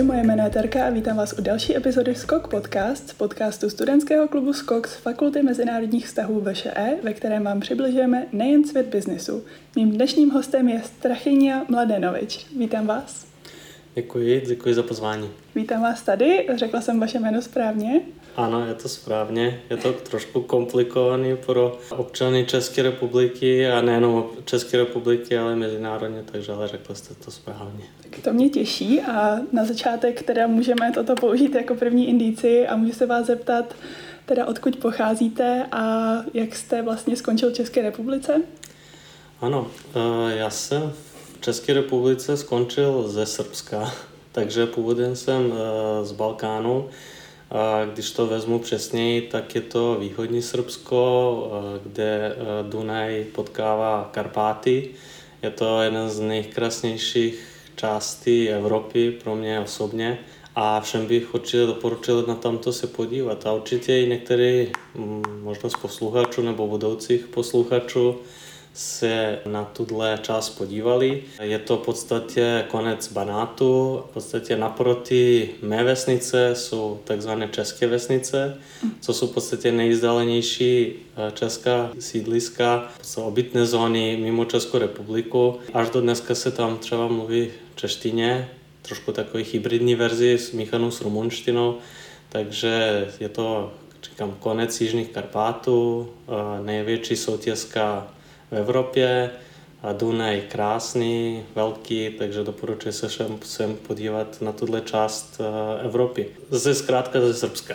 Ahoj, moje jméno je Terka a vítám vás u další epizody Skok Podcast, podcastu studentského klubu Skok z Fakulty mezinárodních vztahů VŠE, ve kterém vám přibližujeme nejen svět biznesu. Mým dnešním hostem je Strachynia Mladenovič. Vítám vás. Děkuji, děkuji za pozvání. Vítám vás tady, řekla jsem vaše jméno správně. Ano, je to správně. Je to trošku komplikovaný pro občany České republiky a nejenom České republiky, ale mezinárodně, takže ale řekl jste to správně. Tak to mě těší a na začátek teda můžeme toto použít jako první indici a můžu se vás zeptat, teda odkud pocházíte a jak jste vlastně skončil v České republice? Ano, eh, já jsem v České republice skončil ze Srbska, takže původem jsem eh, z Balkánu, a když to vezmu přesněji, tak je to východní Srbsko, kde eh, Dunaj potkává Karpáty. Je to jeden z nejkrásnějších částí Evropy pro mě osobně a všem bych určitě doporučil na tamto se podívat. A určitě i některý možná posluchačů nebo budoucích posluchačů se na tuhle část podívali. Je to v podstatě konec Banátu, v podstatě naproti mé vesnice jsou takzvané české vesnice, co jsou v podstatě nejzdálenější eh, česká sídliska, jsou obytné zóny mimo Českou republiku. Až do dneska se tam třeba mluví češtině, trošku takový hybridní verzi smíchanou s rumunštinou, takže je to říkám, konec Jižních Karpátů, eh, největší soutězka v Evropě a Dunaj krásný, velký, takže doporučuji se všem sem podívat na tuhle část eh, Evropy. Zase zkrátka ze Srbska.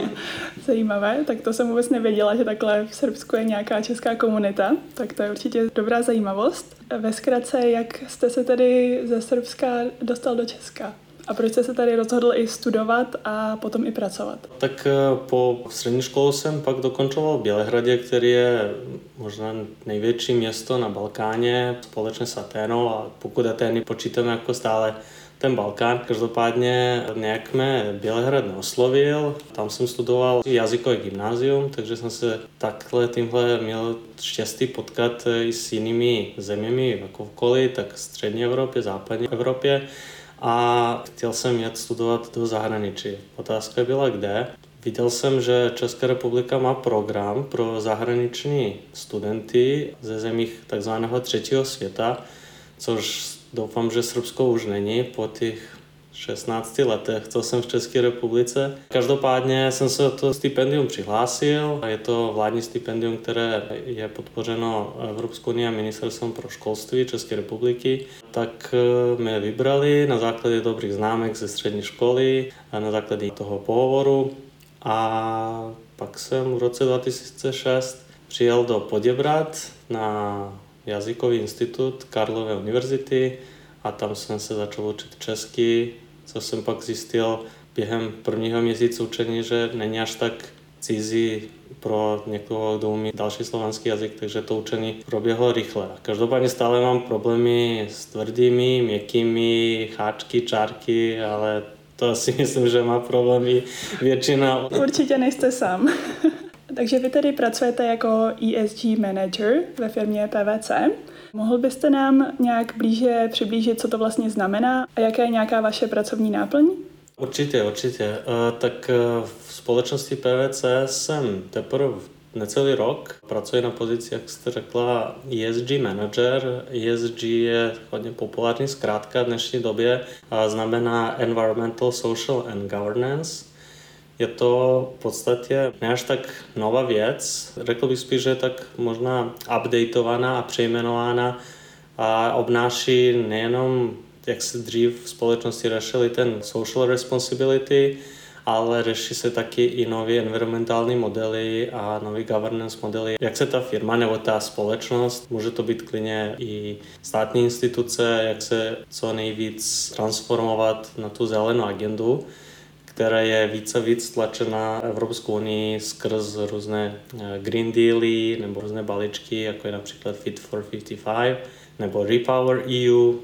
Zajímavé, tak to jsem vůbec nevěděla, že takhle v Srbsku je nějaká česká komunita, tak to je určitě dobrá zajímavost. Ve zkratce, jak jste se tedy ze Srbska dostal do Česka? A proč jste se tady rozhodl i studovat a potom i pracovat? Tak eh, po střední školu jsem pak dokončoval v Bělehradě, který je možná největší město na Balkáně, společně s Aténou a pokud Atény počítáme jako stále ten Balkán. Každopádně nějak mě Bělehrad neoslovil, tam jsem studoval jazykové gymnázium, takže jsem se takhle tímhle měl štěstí potkat i s jinými zeměmi jako v okolí, tak v střední Evropě, západní Evropě a chtěl jsem jet studovat do zahraničí. Otázka byla kde. Viděl jsem, že Česká republika má program pro zahraniční studenty ze zemích takzvaného třetího světa, což doufám, že Srbsko už není po těch 16 letech, co jsem v České republice. Každopádně jsem se to stipendium přihlásil. Je to vládní stipendium, které je podpořeno Evropskou unii a ministerstvem pro školství České republiky. Tak eh, mě vybrali na základě dobrých známek ze střední školy a na základě toho pohovoru. A pak jsem v roce 2006 přijel do Poděbrat na jazykový institut Karlové univerzity a tam jsem se začal učit česky, co jsem pak zjistil během prvního měsíce učení, že není až tak cizí pro někoho, kdo umí další slovanský jazyk, takže to učení proběhlo rychle. Každopádně stále mám problémy s tvrdými, měkkými, cháčky, čárky, ale to asi myslím, že má problémy většina. Určitě nejste sám. Takže vy tedy pracujete jako ESG manager ve firmě PVC. Mohl byste nám nějak blíže přiblížit, co to vlastně znamená a jaká je nějaká vaše pracovní náplň? Určitě, určitě. Eh, tak eh, v společnosti PVC jsem teprve necelý rok. Pracuji na pozici, jak jste řekla, ESG manager. ESG je hodně populární zkrátka v dnešní době a znamená Environmental, Social and Governance. Je to v podstatě ne až tak nová věc, řekl bych spíš, že je tak možná updateovaná a přejmenována a obnáší nejenom, jak se dřív v společnosti řešili ten social responsibility, ale řeší se taky i nové environmentální modely a nové governance modely. Jak se ta firma nebo ta společnost, může to být klidně i státní instituce, jak se co nejvíc transformovat na tu zelenou agendu která je více víc tlačena Evropskou unii skrz různé eh, Green Dealy nebo různé balíčky, jako je například Fit for 55 nebo Repower EU.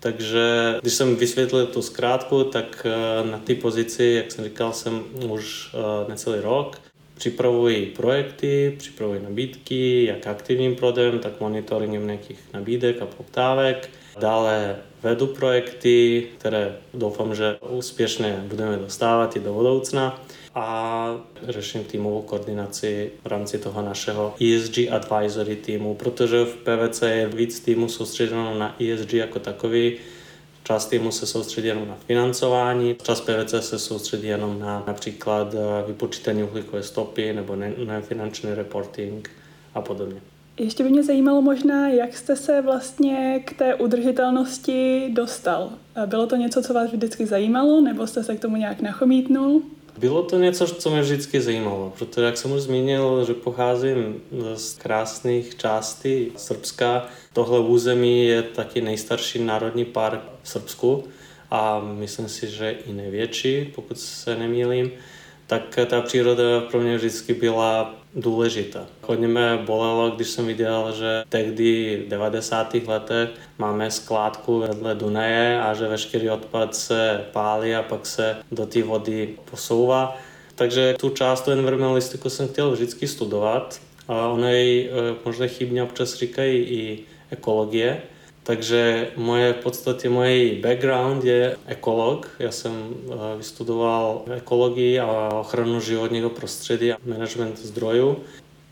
Takže když jsem vysvětlil tu zkrátku, tak eh, na té pozici, jak jsem říkal, jsem už eh, necelý rok. Připravuji projekty, připravuji nabídky, jak aktivním prodejem, tak monitoringem nějakých nabídek a poptávek. Dále vedu projekty, které doufám, že úspěšně budeme dostávat i do budoucna a řeším týmovou koordinaci v rámci toho našeho ESG advisory týmu, protože v PVC je víc týmu soustředěno na ESG jako takový, Část týmu se soustředí jenom na financování, část PVC se soustředí jenom na například eh, vypočítání uhlíkové stopy nebo nefinanční reporting a podobně. Ještě by mě zajímalo možná, jak jste se vlastně k té udržitelnosti dostal. Bylo to něco, co vás vždycky zajímalo, nebo jste se k tomu nějak nachomítnul? Bylo to něco, co mě vždycky zajímalo, protože jak jsem už zmínil, že pocházím z krásných částí Srbska, tohle území je taky nejstarší národní park v Srbsku a myslím si, že i největší, pokud se nemýlím tak ta příroda pro mě vždycky byla důležitá. Hodně mě bolelo, když jsem viděl, že tehdy v 90. letech máme skládku vedle Dunaje a že veškerý odpad se pálí a pak se do té vody posouvá. Takže tu část tu environmentalistiku jsem chtěl vždycky studovat a ono jej e, možná chybně občas říkají i ekologie, takže moje, v podstatě můj background je ekolog. Já jsem eh, vystudoval ekologii a ochranu životního prostředí a management zdrojů.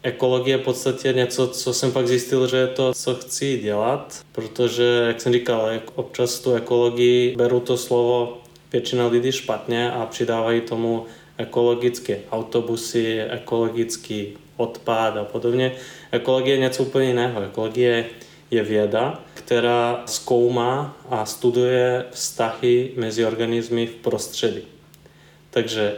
Ekologie je v podstatě něco, co jsem pak zjistil, že je to, co chci dělat, protože, jak jsem říkal, občas tu ekologii beru to slovo většina lidí špatně a přidávají tomu ekologické autobusy, ekologický odpad a podobně. Ekologie je něco úplně jiného. Ekologie je věda, která zkoumá a studuje vztahy mezi organismy v prostředí. Takže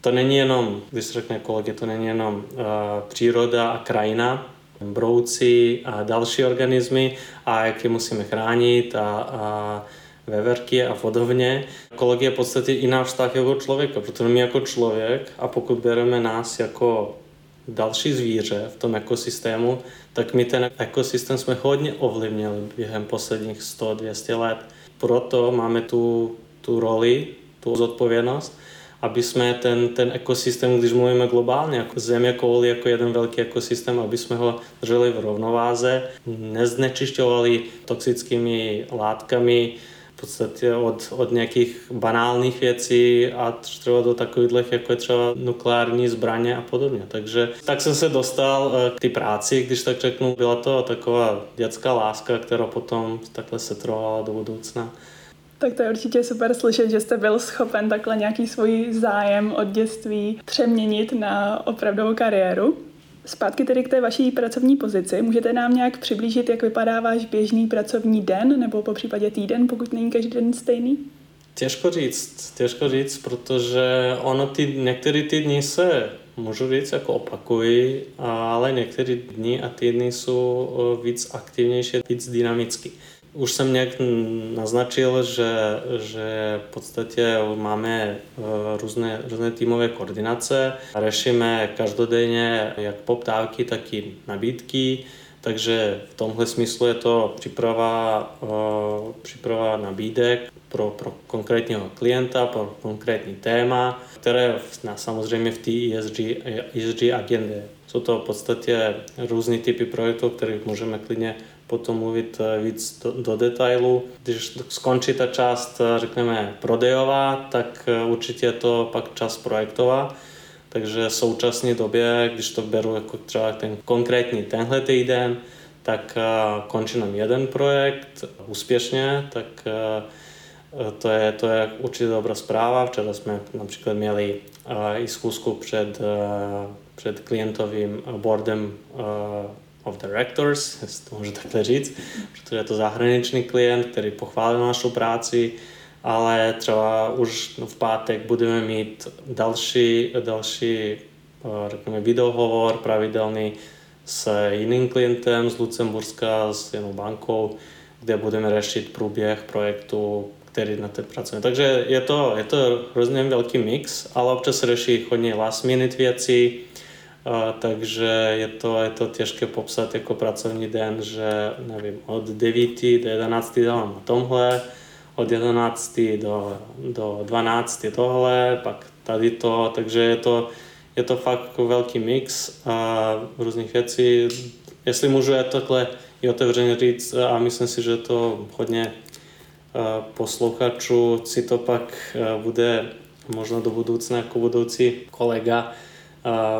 to není jenom, když řekne ekologie, to není jenom uh, příroda a krajina, brouci a další organismy a jak je musíme chránit a, a veverky a podobně. Ekologie je v podstatě i náš vztah jako člověka, protože my jako člověk a pokud bereme nás jako další zvíře v tom ekosystému, tak my ten ekosystém jsme hodně ovlivnili během posledních 100-200 let. Proto máme tu, tu roli, tu zodpovědnost, aby jsme ten, ten ekosystém, když mluvíme globálně, jako země kouli jako jeden velký ekosystém, aby jsme ho drželi v rovnováze, neznečišťovali toxickými látkami, podstatě od, od nějakých banálních věcí a třeba do takových, jako je třeba nukleární zbraně a podobně. Takže tak jsem se dostal eh, k té práci, když tak řeknu, byla to taková dětská láska, která potom takhle se trvala do budoucna. Tak to je určitě super slyšet, že jste byl schopen takhle nějaký svůj zájem od dětství přeměnit na opravdovou kariéru. Zpátky tedy k té vaší pracovní pozici. Můžete nám nějak přiblížit, jak vypadá váš běžný pracovní den nebo po případě týden, pokud není každý den stejný? Těžko říct, těžko říct, protože ono ty, některé ty dny se můžu říct jako opakují, ale některé dny a týdny jsou víc aktivnější, víc dynamické. Už jsem nějak naznačil, že, že v podstatě máme eh, různé, různé týmové koordinace. Řešíme každodenně jak poptávky, tak i nabídky. Takže v tomhle smyslu je to příprava, uh, příprava nabídek pro, pro konkrétního klienta, pro konkrétní téma, které na, samozřejmě v té ESG, ESG agendě. Jsou to v podstatě různé typy projektů, které můžeme klidně potom mluvit eh, víc do, do detailu. Když skončí ta část, eh, řekneme, prodejová, tak eh, určitě je to pak část projektová. Takže v současné době, když to beru jako třeba ten konkrétní tenhle týden, tak končí nám jeden projekt úspěšně, tak to je, to je určitě dobrá zpráva. Včera jsme například měli i schůzku před, před klientovým boardem of Directors, jestli to můžu takhle říct, protože je to zahraniční klient, který pochválil našu práci, ale třeba už v pátek budeme mít další, další eh, řekněme, videohovor pravidelný s jiným klientem z Lucemburska, s jednou bankou, kde budeme řešit průběh projektu, který na té pracujeme. Takže je to, je to hrozně velký mix, ale občas řeší hodně last minute věci, takže je to, je to těžké popsat jako pracovní den, že nevím, od 9 do 11 dělám na tomhle, od 11 do, do 12 je tohle, pak tady to, takže je to, je to fakt jako velký mix a různých věcí. Jestli můžu je takhle i otevřeně říct, a myslím si, že to hodně posluchačů si to pak bude možno do budoucna jako budoucí kolega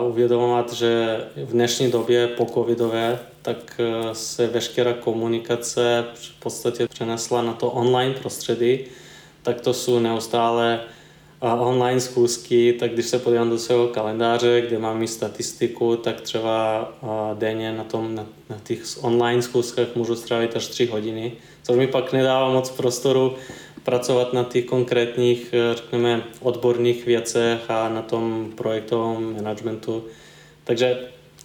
uvědomovat, že v dnešní době po covidové tak se veškerá komunikace v podstatě přenesla na to online prostředí, tak to jsou neustále online schůzky, tak když se podívám do svého kalendáře, kde mám i statistiku, tak třeba denně na, tom, na, na těch online schůzkách můžu strávit až 3 hodiny, což mi pak nedává moc prostoru pracovat na těch konkrétních, řekněme, odborných věcech a na tom projektovém managementu. Takže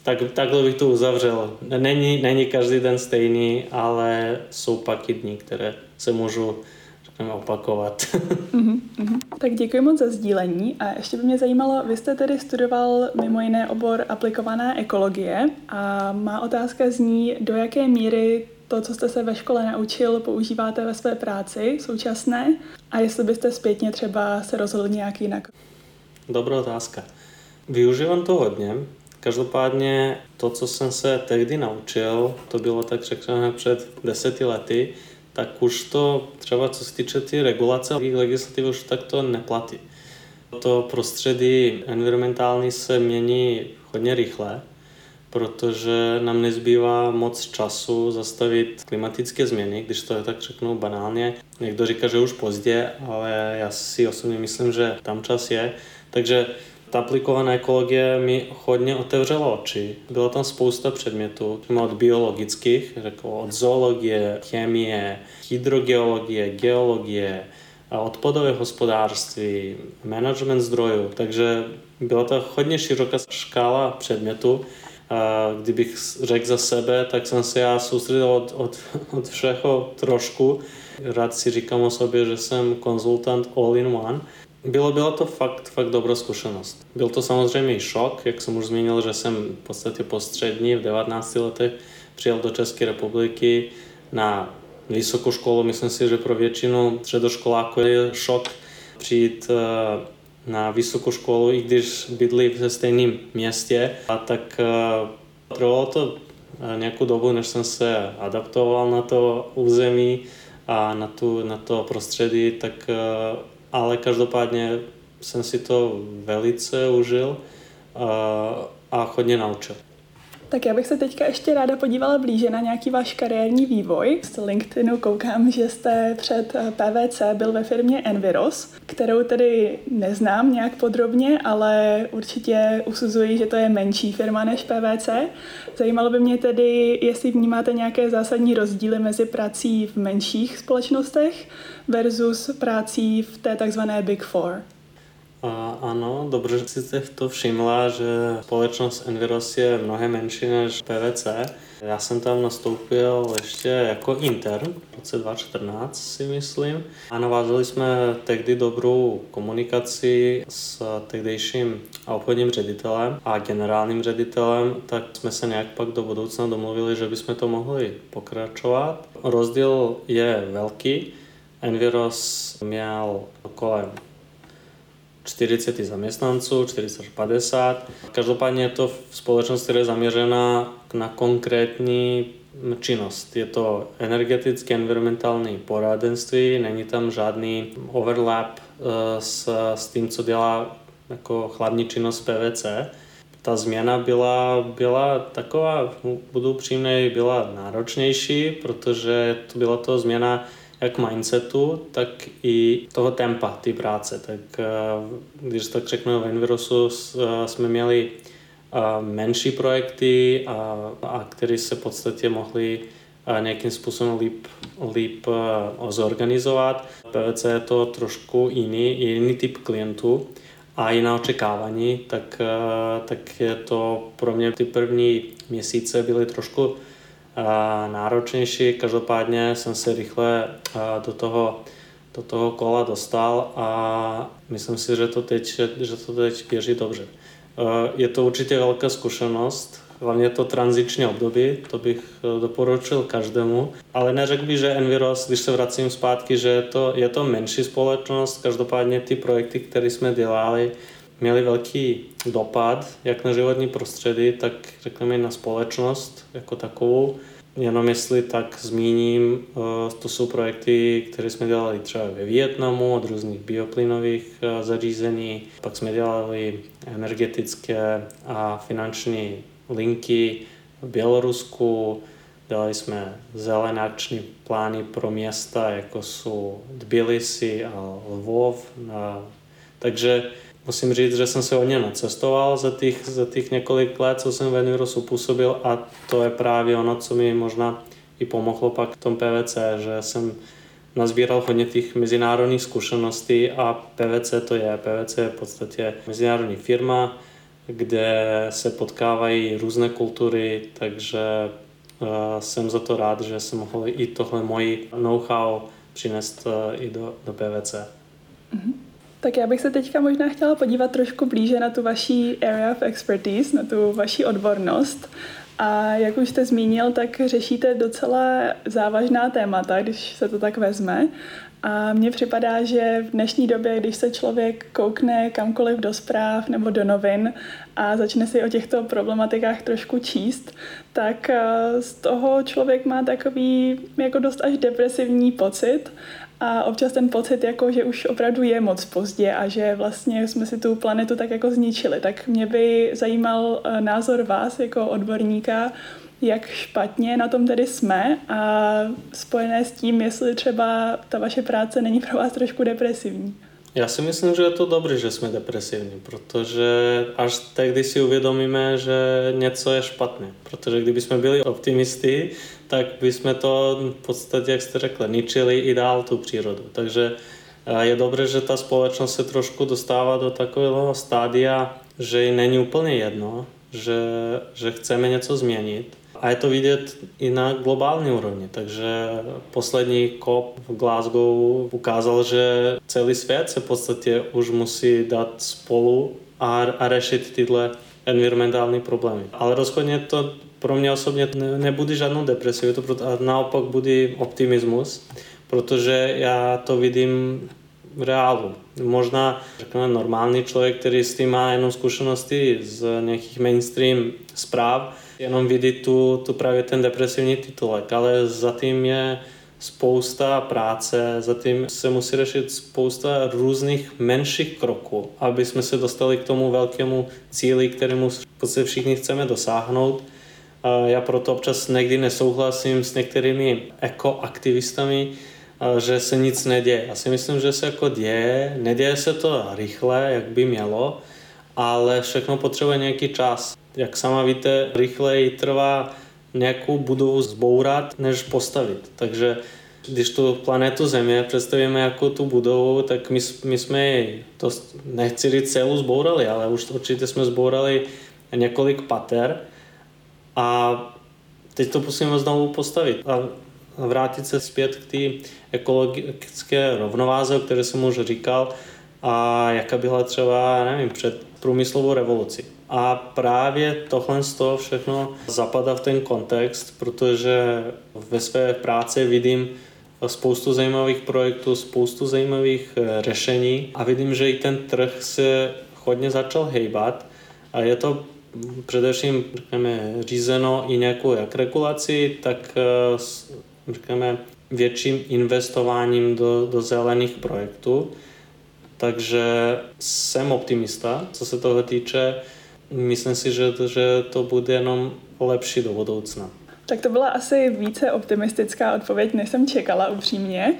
tak, takhle bych to uzavřel. Není, není každý den stejný, ale jsou pak i dny, které se můžu řekněme, opakovat. uh-huh, uh-huh. Tak děkuji moc za sdílení a ještě by mě zajímalo, vy jste tedy studoval mimo jiné obor aplikovaná ekologie a má otázka zní, do jaké míry to, co jste se ve škole naučil, používáte ve své práci současné a jestli byste zpětně třeba se rozhodl nějak jinak. Dobrá otázka. Využívám to hodně. Každopádně to, co jsem se tehdy naučil, to bylo tak řekněme před deseti lety, tak už to třeba co se týče ty regulace legislativy už tak to neplatí. To prostředí environmentální se mění hodně rychle, protože nám nezbývá moc času zastavit klimatické změny, když to je tak řeknu banálně. Někdo říká, že už pozdě, ale já si osobně myslím, že tam čas je. Takže ta aplikovaná ekologie mi hodně otevřela oči. Byla tam spousta předmětů, od biologických, jako od zoologie, chemie, hydrogeologie, geologie, odpadové hospodářství, management zdrojů, takže byla to hodně široká škála předmětů. Kdybych řekl za sebe, tak jsem se já soustředil od, od, od všeho trošku. Rád si říkám o sobě, že jsem konzultant all in one. Bylo, bylo to fakt, fakt dobrá zkušenost. Byl to samozřejmě i šok, jak jsem už zmínil, že jsem v podstatě po střední v 19 letech přijel do České republiky na vysokou školu. Myslím si, že pro většinu středoškoláků je šok přijít eh, na vysokou školu, i když bydlí ve stejném městě. A tak eh, trvalo to eh, nějakou dobu, než jsem se adaptoval na to území a na, tu, na to prostředí, tak ale každopádně jsem si to velice užil a hodně naučil. Tak já bych se teďka ještě ráda podívala blíže na nějaký váš kariérní vývoj. Z LinkedInu koukám, že jste před eh, PVC byl ve firmě Enviros, kterou tedy neznám nějak podrobně, ale určitě usuzuji, že to je menší firma než PVC. Zajímalo by mě tedy, jestli vnímáte nějaké zásadní rozdíly mezi prací v menších společnostech versus prací v té takzvané Big Four. A, ano, dobře, že jste to všimla, že společnost Enviros je mnohem menší než PVC. Já jsem tam nastoupil ještě jako intern v roce 2014 si myslím a navázali jsme tehdy dobrou komunikaci s tehdejším obchodním ředitelem a generálním ředitelem, tak jsme se nějak pak do budoucna domluvili, že bychom to mohli pokračovat. Rozdíl je velký. Enviros měl kolem 40 zaměstnanců, 40 až 50. Každopádně je to společnost, která je zaměřena na konkrétní činnost. Je to energetické, environmentální poradenství, není tam žádný overlap eh, s, s tím, co dělá jako hlavní činnost PVC. Ta změna byla, byla taková, budu přímý, byla náročnější, protože to byla to změna jak mindsetu, tak i toho tempa té práce. Tak eh, když tak řeknu, v Envirosu eh, jsme měli eh, menší projekty, a, a které se v podstatě mohly nějakým způsobem líp, líp zorganizovat. PVC je to trošku jiný, jiný typ klientů a jiná očekávání, tak, tak je to pro mě ty první měsíce byly trošku náročnější. Každopádně jsem se rychle do toho, do toho kola dostal a myslím si, že to teď, že to teď běží dobře. Je to určitě velká zkušenost, hlavně to tranziční období, to bych e, doporučil každému, ale neřekl bych, že Enviros, když se vracím zpátky, že je to, je to menší společnost, každopádně ty projekty, které jsme dělali, měly velký dopad jak na životní prostředí, tak řekněme na společnost jako takovou. Jenom jestli tak zmíním, eh, to jsou projekty, které jsme dělali třeba ve Vietnamu od různých bioplynových eh, zařízení, pak jsme dělali energetické a finanční linky v Bělorusku, dělali jsme zelené akční plány pro města, jako jsou Tbilisi a Lvov. Takže musím říct, že jsem se hodně nacestoval za těch, za těch několik let, co jsem v Envirosu působil a to je právě ono, co mi možná i pomohlo pak v tom PVC, že jsem nazbíral hodně těch mezinárodních zkušeností a PVC to je. PVC je v podstatě mezinárodní firma, kde se potkávají různé kultury, takže uh, jsem za to rád, že jsem mohl i tohle moji know-how přinést uh, i do, do PVC. Mm-hmm. Tak já bych se teďka možná chtěla podívat trošku blíže na tu vaší area of expertise, na tu vaší odbornost. A jak už jste zmínil, tak řešíte docela závažná témata, když se to tak vezme. A mně připadá, že v dnešní době, když se člověk koukne kamkoliv do zpráv nebo do novin a začne si o těchto problematikách trošku číst, tak eh, z toho člověk má takový jako dost až depresivní pocit a občas ten pocit, jako, že už opravdu je moc pozdě a že vlastně jsme si tu planetu tak jako zničili. Tak mě by zajímal eh, názor vás jako odborníka, jak špatně na tom tedy jsme a spojené s tím, jestli třeba ta vaše práce není pro vás trošku depresivní. Já si myslím, že je to dobré, že jsme depresivní, protože až tehdy si uvědomíme, že něco je špatné. Protože kdyby jsme byli optimisti, tak bychom to v podstatě, jak jste řekli, ničili i dál tu přírodu. Takže eh, je dobré, že ta společnost se trošku dostává do takového stádia, že jí není úplně jedno, že, že chceme něco změnit a je to vidět i na globální úrovni. Takže poslední COP v Glasgow ukázal, že celý svět se v podstatě už musí dát spolu a, a řešit tyhle environmentální problémy. Ale rozhodně to pro mě osobně ne, nebude žádnou depresi, to proto, a naopak bude optimismus, protože já to vidím v reálu. Možná řekněme normální člověk, který s tím má jenom zkušenosti z nějakých mainstream zpráv, jenom vidí tu, tu právě ten depresivní titulek, ale zatím je spousta práce, zatím se musí řešit spousta různých menších kroků, aby jsme se dostali k tomu velkému cíli, kterému v všichni chceme dosáhnout. Já proto občas někdy nesouhlasím s některými ekoaktivistami, že se nic neděje. Já si myslím, že se jako děje, neděje se to rychle, jak by mělo, ale všechno potřebuje nějaký čas. Jak sama víte, rychleji trvá nějakou budovu zbourat, než postavit. Takže když tu planetu Země představíme jako tu budovu, tak my, my jsme to nechci říct celou zbourali, ale už určitě jsme zbourali několik pater a teď to musíme znovu postavit a vrátit se zpět k té ekologické rovnováze, o které jsem už říkal, a jaká byla třeba, nevím, před průmyslovou revoluci. A právě tohle z toho všechno zapadá v ten kontext, protože ve své práci vidím spoustu zajímavých projektů, spoustu zajímavých eh, řešení a vidím, že i ten trh se hodně začal hejbat a je to především řekněme, řízeno i nějakou jak regulací, tak eh, řekněme, větším investováním do, do zelených projektů. Takže jsem optimista, co se toho týče. Myslím si, že, že to bude jenom lepší do budoucna. Tak to byla asi více optimistická odpověď, než jsem čekala upřímně.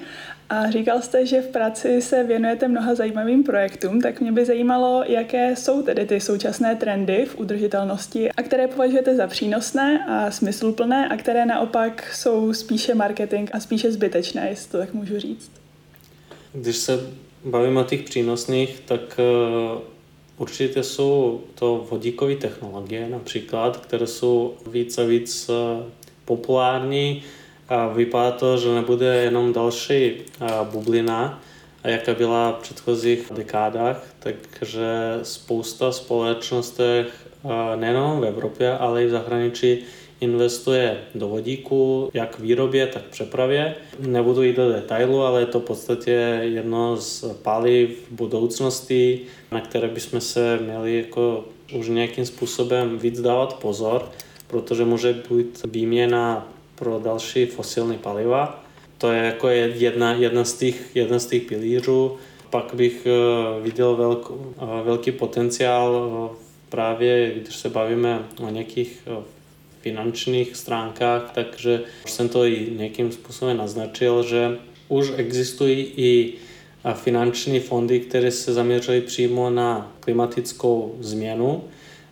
A říkal jste, že v práci se věnujete mnoha zajímavým projektům, tak mě by zajímalo, jaké jsou tedy ty současné trendy v udržitelnosti a které považujete za přínosné a smysluplné a které naopak jsou spíše marketing a spíše zbytečné, jestli to tak můžu říct. Když se bavíme o těch přínosných, tak eh, určitě jsou to vodíkové technologie například, které jsou víc a víc eh, populární a vypadá to, že nebude jenom další bublina, jaká byla v předchozích dekádách, takže spousta společností nejenom v Evropě, ale i v zahraničí investuje do vodíku, jak výrobě, tak přepravě. Nebudu jít do detailu, ale je to v podstatě jedno z paliv budoucnosti, na které bychom se měli jako už nějakým způsobem víc dávat pozor, protože může být výměna pro další fosilní paliva. To je jako jedna, jedna, z těch, jedna z těch pilířů. Pak bych viděl velk, velký potenciál právě, když se bavíme o nějakých finančných stránkách, takže už jsem to i nějakým způsobem naznačil, že už existují i finanční fondy, které se zaměřují přímo na klimatickou změnu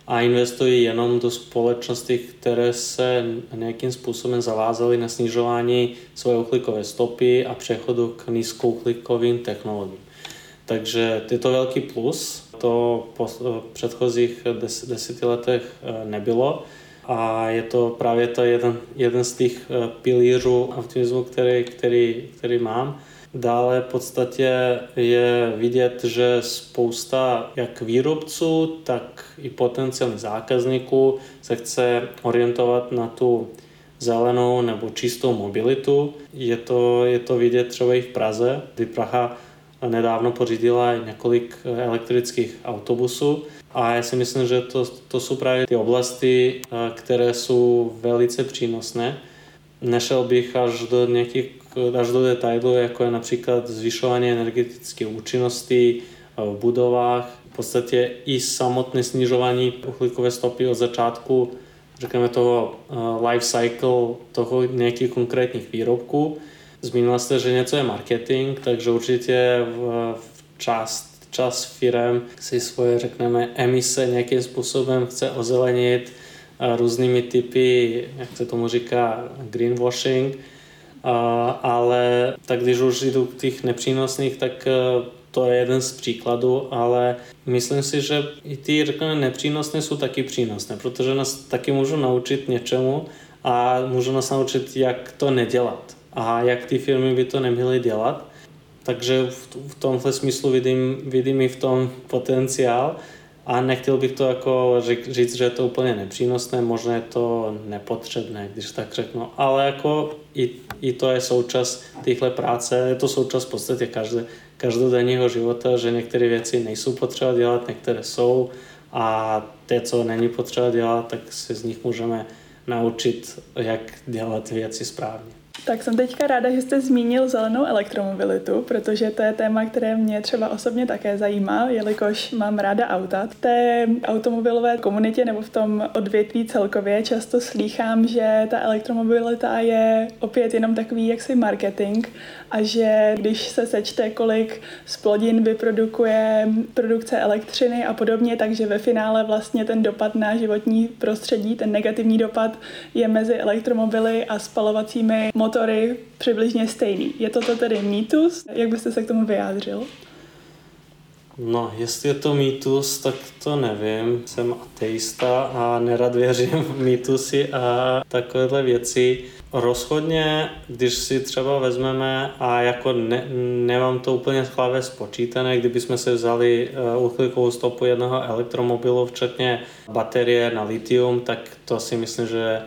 a investují jenom do společností, které se nějakým způsobem zavázaly na snižování své uhlíkové stopy a přechodu k nízkouhlíkovým technologiím. Takže je to velký plus, to po předchozích des, deseti letech eh, nebylo a je to právě to jeden, jeden z těch eh, pilířů optimismu, který, který, který mám. Dále v podstatě je vidět, že spousta jak výrobců, tak i potenciálních zákazníků se chce orientovat na tu zelenou nebo čistou mobilitu. Je to, je to vidět třeba i v Praze, kdy Praha nedávno pořídila několik elektrických autobusů. A já si myslím, že to, to jsou právě ty oblasti, které jsou velice přínosné. Nešel bych až do nějakých až do detailů, jako je například zvyšování energetické účinnosti v budovách, v podstatě i samotné snižování uhlíkové stopy od začátku řekněme toho life cycle toho nějakých konkrétních výrobků. Zmínila jste, že něco je marketing, takže určitě v, v část, čas firm si svoje, řekneme, emise nějakým způsobem chce ozelenit různými typy, jak se tomu říká, greenwashing, ale tak když už jdu k těch nepřínosných, tak e, to je jeden z příkladů, ale myslím si, že i ty řekněme nepřínosné jsou taky přínosné, protože nás taky můžou naučit něčemu a můžou nás naučit, jak to nedělat a jak ty firmy by to neměly dělat. Takže v, tomhle smyslu vidím, vidím i v tom potenciál a nechtěl bych to jako říct, že je to úplně nepřínosné, možná je to nepotřebné, když tak řeknu, ale jako i, i to je součas téhle práce, je to součas v podstatě každé, každodenního života, že některé věci nejsou potřeba dělat, některé jsou a ty, co není potřeba dělat, tak se z nich můžeme naučit, jak dělat věci správně. Tak jsem teďka ráda, že jste zmínil zelenou elektromobilitu, protože to je téma, které mě třeba osobně také zajímá, jelikož mám ráda auta. V té automobilové komunitě nebo v tom odvětví celkově často slýchám, že ta elektromobilita je opět jenom takový jaksi marketing a že když se sečte, kolik splodin vyprodukuje produkce elektřiny a podobně, takže ve finále vlastně ten dopad na životní prostředí, ten negativní dopad je mezi elektromobily a spalovacími motory přibližně stejný. Je to tedy mýtus? Jak byste se k tomu vyjádřil? No, jestli je to mýtus, tak to nevím. Jsem ateista a nerad věřím v mýtusy a takovéhle věci. Rozhodně, když si třeba vezmeme a jako ne, nemám to úplně v hlavě spočítané, kdybychom se vzali uh, uhlíkovou stopu jednoho elektromobilu, včetně baterie na litium, tak to si myslím, že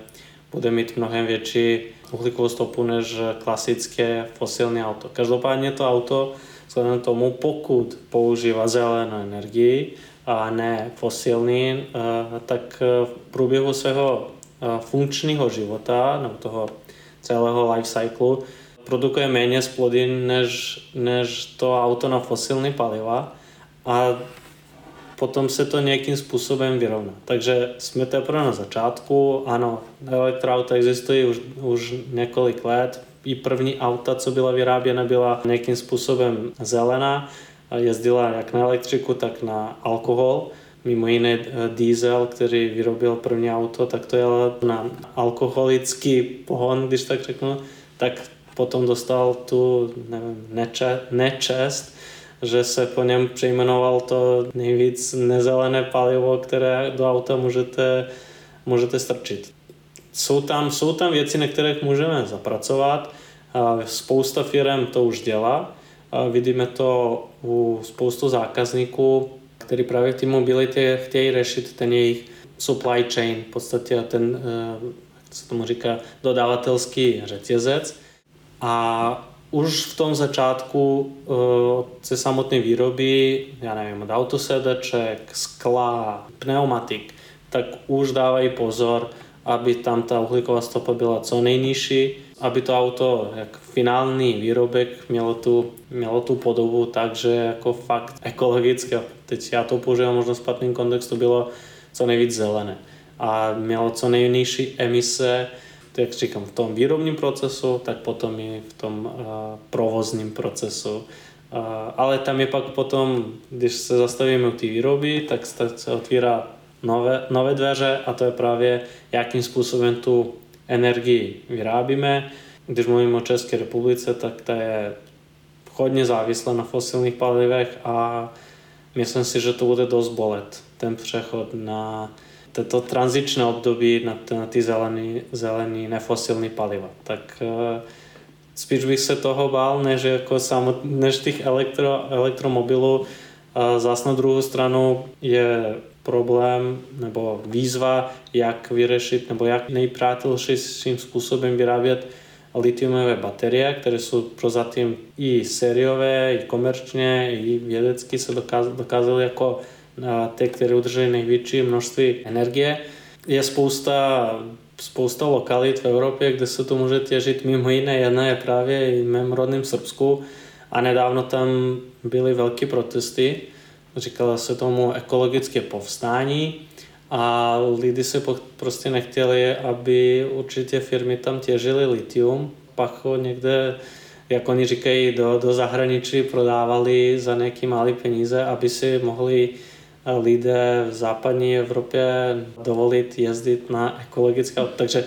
bude mít mnohem větší uhlíkovou stopu než klasické fosilní auto. Každopádně to auto vzhledem tomu, pokud používá zelenou energii a ne fosilní, uh, tak v průběhu svého funkčního života, nebo toho celého life cyclu, produkuje méně splodin než, než to auto na fosilní paliva a potom se to nějakým způsobem vyrovná. Takže jsme teprve na začátku, ano, elektroauta existují už, už několik let, i první auta, co byla vyráběna, byla nějakým způsobem zelená, jezdila jak na elektriku, tak na alkohol. Mimo jiné eh, diesel, který vyrobil první auto, tak to jel na alkoholický pohon, když tak řeknu, tak potom dostal tu nevím, neče, nečest, že se po něm přejmenoval to nejvíc nezelené palivo, které do auta můžete, můžete strčit. Jsou tam, jsou tam věci, na kterých můžeme zapracovat. Spousta firm to už dělá. Vidíme to u spoustu zákazníků, který právě v té mobilitě chtějí řešit ten jejich supply chain, v podstatě ten, eh, jak se tomu říká, dodavatelský řetězec. A už v tom začátku se eh, samotné výroby, já nevím, od autosedaček, skla, pneumatik, tak už dávají pozor aby tam ta uhlíková stopa byla co nejnižší, aby to auto, jak finální výrobek, mělo tu, mělo tu podobu tak, že jako fakt ekologické, teď já to používám možná v špatném kontextu, bylo co nejvíc zelené. A mělo co nejnižší emise, jak říkám, v tom výrobním procesu, tak potom i v tom uh, provozním procesu. Uh, ale tam je pak potom, když se zastavíme u té výroby, tak se otvírá nové, nové dveře a to je právě, jakým způsobem tu energii vyrábíme. Když mluvím o České republice, tak ta je hodně závislá na fosilních palivech a myslím si, že to bude dost bolet, ten přechod na toto tranzičné období na, na ty zelený, zelený nefosilní paliva. Tak uh, spíš bych se toho bál, než, jako samot, než těch elektro, elektromobilů. A zás na druhou stranu je problém nebo výzva, jak vyřešit nebo jak nejprátelším způsobem vyrábět litiumové baterie, které jsou prozatím i sériové, i komerčně, i vědecky se dokázaly jako ty, které udržují největší množství energie. Je spousta spousta lokalit v Evropě, kde se to může těžit mimo jiné. Jedna je právě i v mém rodném Srbsku a nedávno tam byly velké protesty. Říkalo se tomu ekologické povstání a lidi se prostě nechtěli, aby určitě firmy tam těžily litium, pak ho někde, jak oni říkají, do, do zahraničí prodávali za nějaké malé peníze, aby si mohli lidé v západní Evropě dovolit jezdit na ekologické auto. Takže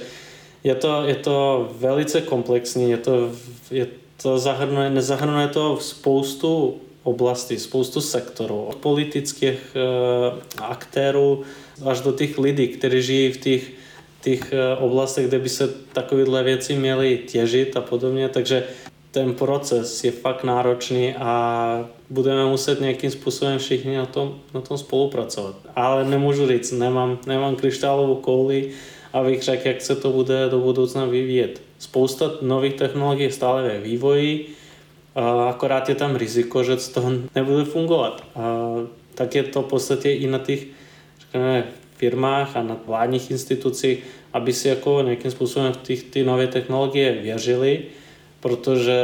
je to, je to velice komplexní, je to, je to zahrnuje, nezahrnuje to spoustu oblastí, spoustu sektorů, od politických uh, aktérů až do těch lidí, kteří žijí v těch, těch uh, oblastech, kde by se takovéhle věci měly těžit a podobně. Takže ten proces je fakt náročný a budeme muset nějakým způsobem všichni na tom, na tom spolupracovat. Ale nemůžu říct, nemám, nemám kryštálovou kouli, abych řekl, jak se to bude do budoucna vyvíjet. Spousta nových technologií je stále ve vývoji, akorát je tam riziko, že toho nebude fungovat. A tak je to v podstatě i na těch řekněme, firmách a na vládních institucích, aby si jako nějakým způsobem v těch, ty nové technologie věřili, protože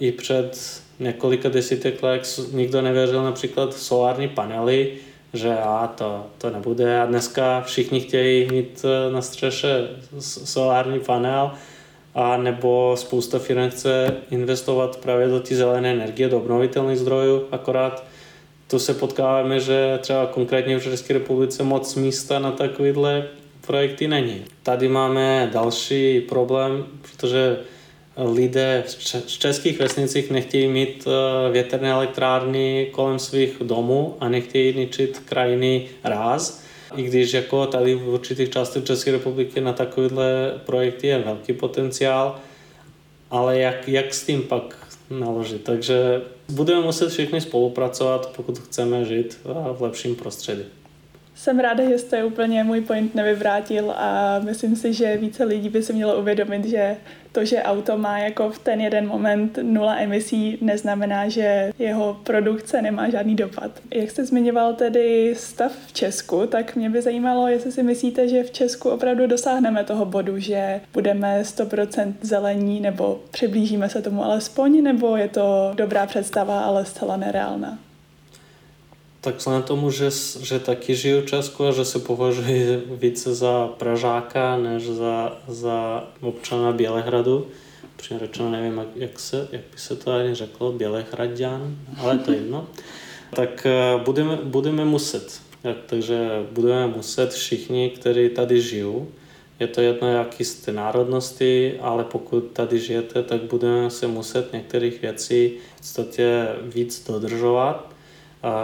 i před několika desítek let nikdo nevěřil například solární panely, že a to, to nebude a dneska všichni chtějí mít eh, na střeše solární panel a nebo spousta firm chce investovat právě do té zelené energie, do obnovitelných zdrojů, akorát to se potkáváme, že třeba konkrétně v České republice moc místa na takovéhle projekty není. Tady máme další problém, protože lidé v českých vesnicích nechtějí mít eh, větrné elektrárny kolem svých domů a nechtějí ničit krajiny ráz. I když jako tady v určitých částech České republiky na takovéhle projekty je velký potenciál, ale jak, jak s tím pak naložit. Takže budeme muset všichni spolupracovat, pokud chceme žít eh, v lepším prostředí. Jsem ráda, že jste úplně můj point nevyvrátil a myslím si, že více lidí by se mělo uvědomit, že to, že auto má jako v ten jeden moment nula emisí, neznamená, že jeho produkce nemá žádný dopad. Jak jste zmiňoval tedy stav v Česku, tak mě by zajímalo, jestli si myslíte, že v Česku opravdu dosáhneme toho bodu, že budeme 100% zelení nebo přiblížíme se tomu alespoň, nebo je to dobrá představa, ale zcela nereálná? Tak vzhledem tomu, že, že taky žiju v Česku a že se považuji více za Pražáka, než za, za občana Bělehradu, Přímě řečeno nevím, jak, jak, se, jak by se to ani řeklo, Bělehradian, ale to je jedno, tak eh, budeme, budeme muset. Takže budeme muset všichni, kteří tady žijou, je to jedno, jaký jste národnosti, ale pokud tady žijete, tak budeme se muset některých věcí v podstatě víc dodržovat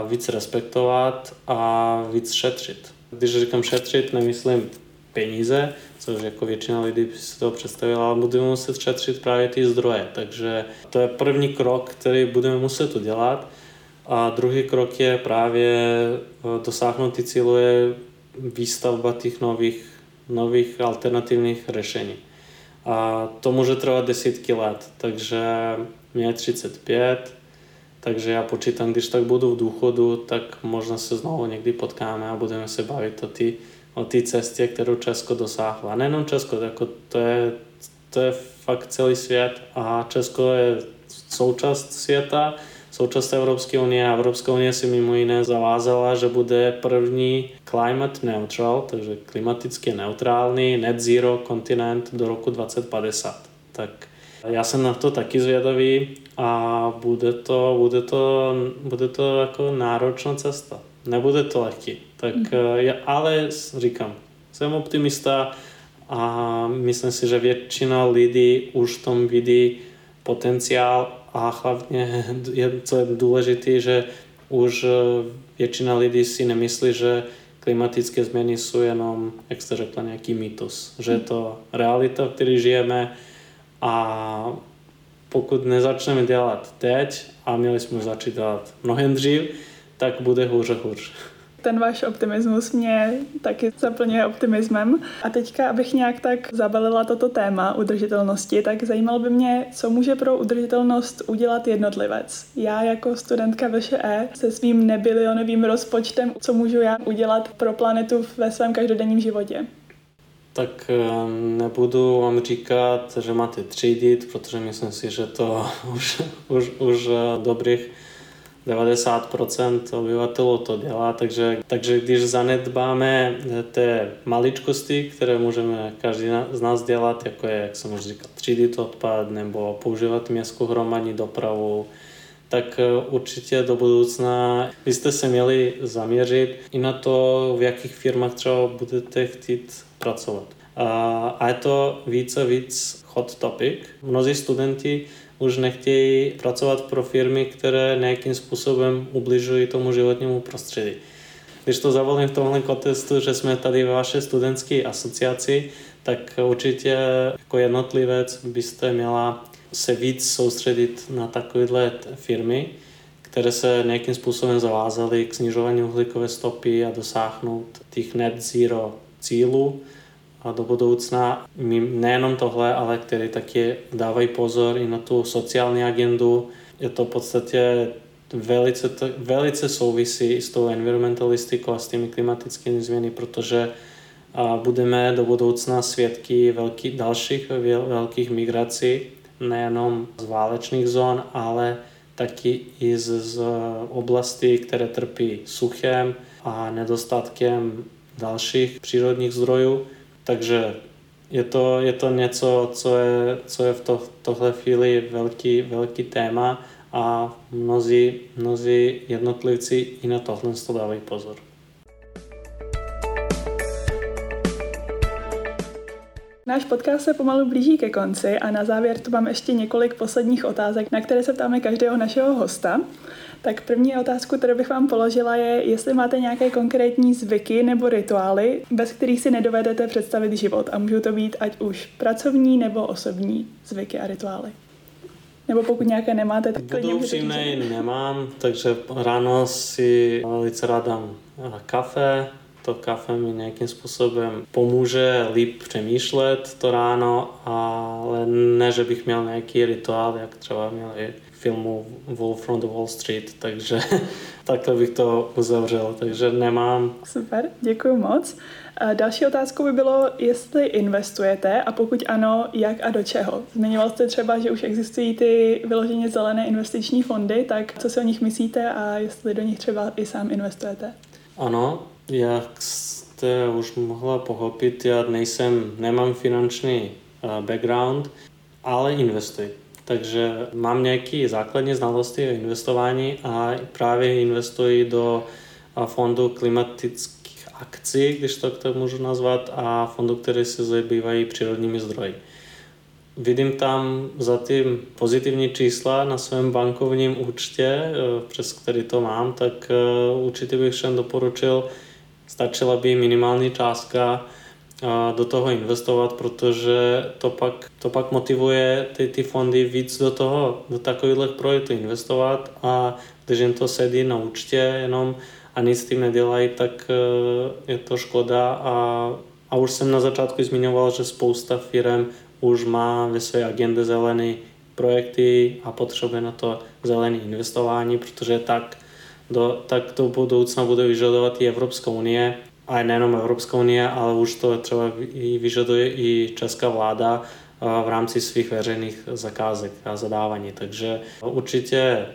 víc respektovat a víc šetřit. Když říkám šetřit, nemyslím peníze, což jako většina lidí si to představila, ale budeme muset šetřit právě ty zdroje. Takže to je první krok, který budeme muset udělat. A druhý krok je právě eh, dosáhnout ty cílu je výstavba těch nových, nových alternativních řešení. A to může trvat desítky let, takže mě je 35, takže já počítám, když tak budu v důchodu, tak možná se znovu někdy potkáme a budeme se bavit o ty o té cestě, kterou Česko dosáhlo. A nejenom Česko, jako to, je, to je fakt celý svět a Česko je součást světa, součást Evropské unie a Evropská unie si mimo jiné zavázala, že bude první climate neutral, takže klimaticky neutrální net zero kontinent do roku 2050. Tak já jsem na to taky zvědavý a bude to, bude to, bude to jako náročná cesta. Nebude to lehký. Tak, mm. já, ale říkám, jsem optimista a myslím si, že většina lidí už v tom vidí potenciál a hlavně je, co je důležité, že už eh, většina lidí si nemyslí, že klimatické změny jsou jenom, jak jste řekla, nějaký mýtus. Že je to realita, v které žijeme a pokud nezačneme dělat teď, a měli jsme začít dělat mnohem dřív, tak bude hůř a hůř. Ten váš optimismus mě taky zaplňuje optimismem. A teďka, abych nějak tak zabalila toto téma udržitelnosti, tak zajímalo by mě, co může pro udržitelnost udělat jednotlivec. Já jako studentka VŠE se svým nebilionovým rozpočtem, co můžu já udělat pro planetu ve svém každodenním životě? Tak eh, nebudu vám říkat, že máte třídit, protože myslím si, že to už, už, už eh, dobrých 90% obyvatelů to dělá, takže, takže když zanedbáme ty maličkosti, které můžeme každý z nás dělat, jako je, jak jsem už říkal, třídit odpad nebo používat městskou hromadní dopravu, tak eh, určitě do budoucna byste se měli zaměřit i na to, v jakých firmách třeba budete chtít pracovat. A je to více víc hot topic. Mnozí studenti už nechtějí pracovat pro firmy, které nějakým způsobem ubližují tomu životnímu prostředí. Když to zavolím v tomhle kontextu, že jsme tady ve vaší studentské asociaci, tak určitě jako jednotlivec byste měla se víc soustředit na takovéhle firmy, které se nějakým způsobem zavázaly k snižování uhlíkové stopy a dosáhnout těch net zero cílů a do budoucna nejenom tohle, ale které taky dávají pozor i na tu sociální agendu. Je to v podstatě velice, velice souvisí s tou environmentalistikou a s těmi klimatickými změny, protože budeme do budoucna svědky velký, dalších velkých migrací, nejenom z válečných zón, ale taky i z, z oblastí, které trpí suchem a nedostatkem dalších přírodních zdrojů. Takže je to, je to něco, co je, co je v to, tohle chvíli velký, velký téma a mnozí, mnozí jednotlivci i na tohle dávají pozor. Náš podcast se pomalu blíží ke konci a na závěr tu mám ještě několik posledních otázek, na které se ptáme každého našeho hosta. Tak první otázku, kterou bych vám položila, je, jestli máte nějaké konkrétní zvyky nebo rituály, bez kterých si nedovedete představit život. A můžou to být ať už pracovní nebo osobní zvyky a rituály. Nebo pokud nějaké nemáte, tak klidně upřímnej, nemám, takže ráno si velice rád dám kafe, to kafe mi nějakým způsobem pomůže líp přemýšlet to ráno, ale ne, že bych měl nějaký rituál, jak třeba měli filmu Wolf from the Wall Street, takže takhle bych to uzavřel, takže nemám. Super, děkuji moc. A další otázkou by bylo, jestli investujete a pokud ano, jak a do čeho. Zmiňoval jste třeba, že už existují ty vyloženě zelené investiční fondy, tak co si o nich myslíte a jestli do nich třeba i sám investujete? Ano, jak jste už mohla pochopit, já nejsem, nemám finanční eh, background, ale investuji. Takže mám nějaké základní znalosti o investování a právě investuji do fondu klimatických akcí, když to tak můžu nazvat, a fondu, které se zabývají přírodními zdroji. Vidím tam za tím pozitivní čísla na svém bankovním účtě, eh, přes který to mám, tak eh, určitě bych všem doporučil, stačila by minimální částka do toho investovat, protože to pak, to pak motivuje ty, ty fondy víc do toho, do takových projektů investovat. A když jim to sedí na účtě jenom a nic s tím nedělají, tak e, je to škoda. A, a už jsem na začátku zmiňoval, že spousta firm už má ve své agendě zelené projekty a potřebuje na to zelené investování, protože tak do, tak do budoucna bude vyžadovat i Evropská unie a nejenom Evropská unie, ale už to třeba vyžaduje i česká vláda v rámci svých veřejných zakázek a zadávání. Takže určitě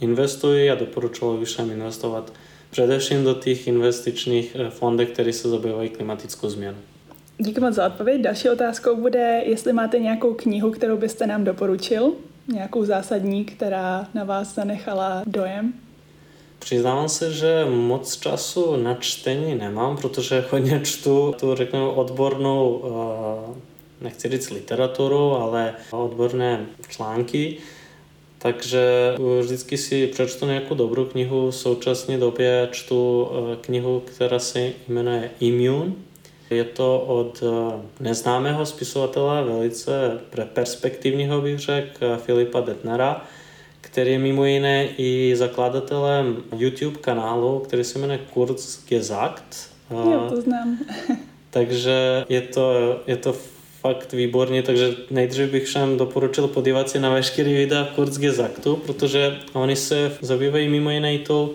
investuji a doporučoval bych všem investovat především do těch investičních eh, fondů, které se zabývají klimatickou změnou. Díky moc za odpověď. Další otázkou bude, jestli máte nějakou knihu, kterou byste nám doporučil, nějakou zásadní, která na vás zanechala dojem. Přiznávám se, že moc času na čtení nemám, protože hodně čtu tu, řekněme, odbornou, eh, nechci říct literaturu, ale odborné články. Takže vždycky si přečtu nějakou dobrou knihu. V současné době čtu eh, knihu, která se jmenuje Immune. Je to od eh, neznámého spisovatele, velice perspektivního bych řekl, Filipa Detnera který je mimo jiné i zakladatelem YouTube kanálu, který se jmenuje Kurzgesagt. Jo, to znám. takže je to, je to fakt výborně, takže nejdřív bych všem doporučil podívat se na veškeré videa Kurzgesagtu, protože oni se zabývají mimo jiné tou,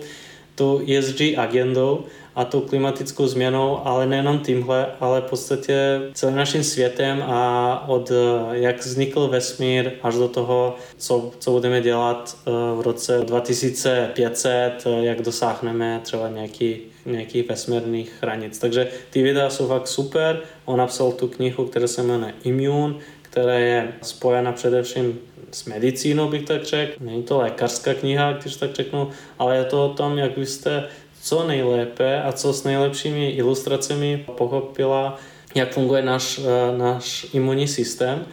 tou ESG agendou, a tou klimatickou změnou, ale nejenom tímhle, ale v podstatě celým naším světem a od jak vznikl vesmír až do toho, co, co budeme dělat eh, v roce 2500, jak dosáhneme třeba nějaký, nějakých vesmírných hranic. Takže ty videa jsou fakt super. On napsal tu knihu, která se jmenuje Immune, která je spojena především s medicínou, bych tak řekl. Není to lékařská kniha, když tak řeknu, ale je to o tom, jak byste co nejlépe a co s nejlepšími ilustracemi pochopila, jak funguje náš, eh, náš imunní systém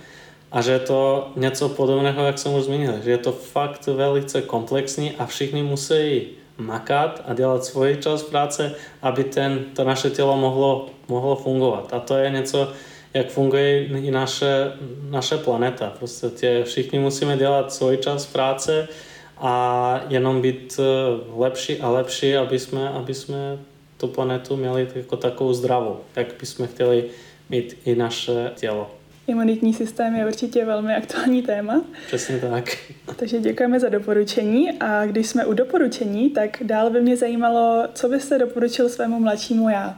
a že je to něco podobného, jak jsem už zmínil, že je to fakt velice komplexní a všichni musí makat a dělat svoji čas práce, aby ten, to naše tělo mohlo, mohlo fungovat. A to je něco, jak funguje i naše, naše planeta. Prostě všichni musíme dělat svůj čas práce, a jenom být eh, lepší a lepší, aby jsme, aby jsme tu planetu měli jako takovou zdravou, jak bychom chtěli mít i naše tělo. Imunitní systém je určitě velmi aktuální téma. Přesně tak. Takže děkujeme za doporučení a když jsme u doporučení, tak dál by mě zajímalo, co byste doporučil svému mladšímu já?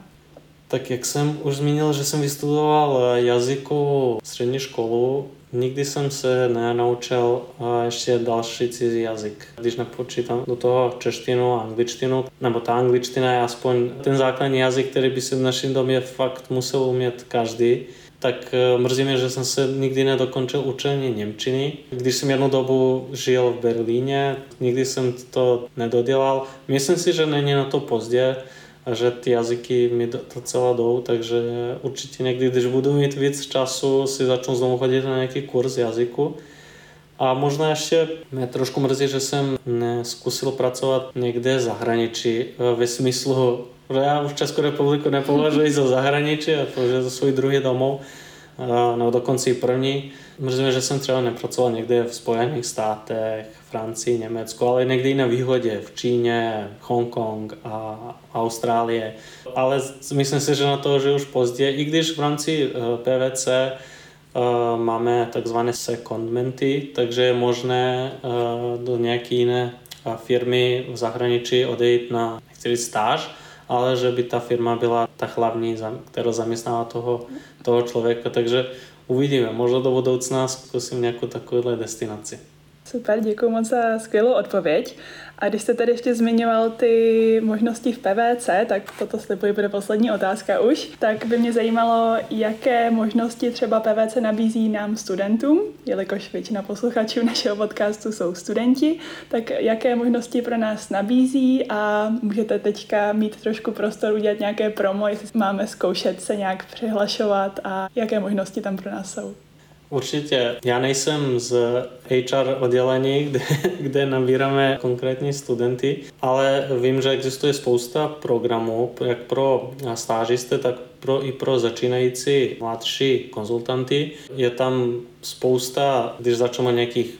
Tak jak jsem už zmínil, že jsem vystudoval jazyku střední školu, Nikdy jsem se nenaučil ještě další cizí jazyk. Když nepočítám do toho češtinu a angličtinu, nebo ta angličtina je aspoň ten základní jazyk, který by si v našem domě fakt musel umět každý, tak e, mrzí mě, že jsem se nikdy nedokončil učení Němčiny. Když jsem jednu dobu žil v Berlíně, nikdy jsem to nedodělal. Myslím si, že není na to pozdě že ty jazyky mi docela jdou, takže určitě někdy, když budu mít víc času, si začnu znovu chodit na nějaký kurz jazyku. A možná ještě mě trošku mrzí, že jsem neskusil pracovat někde zahraničí ve smyslu, že já už Českou republiku nepovažuji za zahraničí a považuji za svůj druhý domov, nebo dokonce i první. Mrzí že jsem třeba nepracoval někde v Spojených státech, Francii, Německu, ale někdy i na východě, v Číně, Hongkong a Austrálie. Ale myslím si, že na to, že už pozdě, i když v rámci eh, PVC eh, máme takzvané secondmenty, takže je možné eh, do nějaké jiné firmy v zahraničí odejít na nechci stáž, ale že by ta firma byla ta hlavní, která zaměstnává toho, toho člověka. Takže uvidíme, možná do budoucna zkusím nějakou takovouhle destinaci. Super, děkuji moc za skvělou odpověď. A když jste tady ještě zmiňoval ty možnosti v PVC, tak toto slibuji bude poslední otázka už, tak by mě zajímalo, jaké možnosti třeba PVC nabízí nám studentům, jelikož většina posluchačů našeho podcastu jsou studenti, tak jaké možnosti pro nás nabízí a můžete teďka mít trošku prostor udělat nějaké promo, jestli máme zkoušet se nějak přihlašovat a jaké možnosti tam pro nás jsou. Určitě. Já nejsem z HR oddělení, kde, kde nabíráme konkrétní studenty, ale vím, že existuje spousta programů, jak pro stážisty, tak pro, i pro začínající mladší konzultanty. Je tam spousta, když začneme nějakých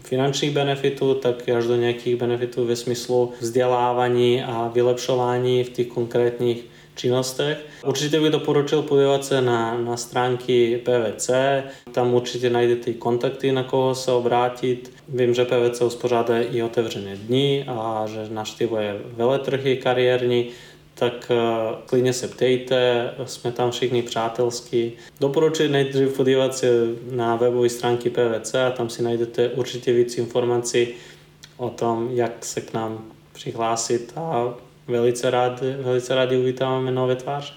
finančních benefitů, tak až do nějakých benefitů ve smyslu vzdělávání a vylepšování v těch konkrétních činnostech. Určitě bych doporučil podívat se na, na stránky PVC, tam určitě najdete i kontakty, na koho se obrátit. Vím, že PVC uspořádá i otevřené dny a že naštěvuje veletrhy kariérní, tak uh, klidně se ptejte, jsme tam všichni přátelský. Doporučuji nejdřív podívat se na webové stránky PVC a tam si najdete určitě víc informací o tom, jak se k nám přihlásit a velice, rád, velice rádi uvítáme nové tváře.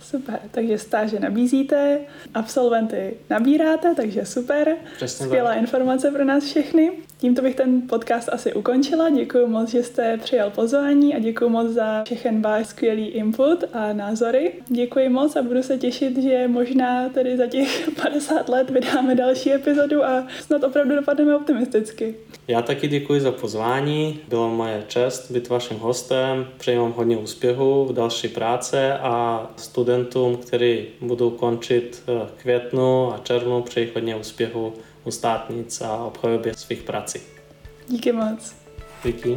Super, takže stáže nabízíte, absolventy nabíráte, takže super. Přesně Skvělá tak. informace pro nás všechny. Tímto bych ten podcast asi ukončila. Děkuji moc, že jste přijal pozvání a děkuji moc za všechen váš skvělý input a názory. Děkuji moc a budu se těšit, že možná tedy za těch 50 let vydáme další epizodu a snad opravdu dopadneme optimisticky. Já taky děkuji za pozvání, bylo moje čest být vaším hostem, přeji vám hodně úspěchu v další práce a studentům, kteří budou končit v květnu a červnu, přeji hodně úspěchu u státnic a obhajobě svých prací. Díky moc. Díky.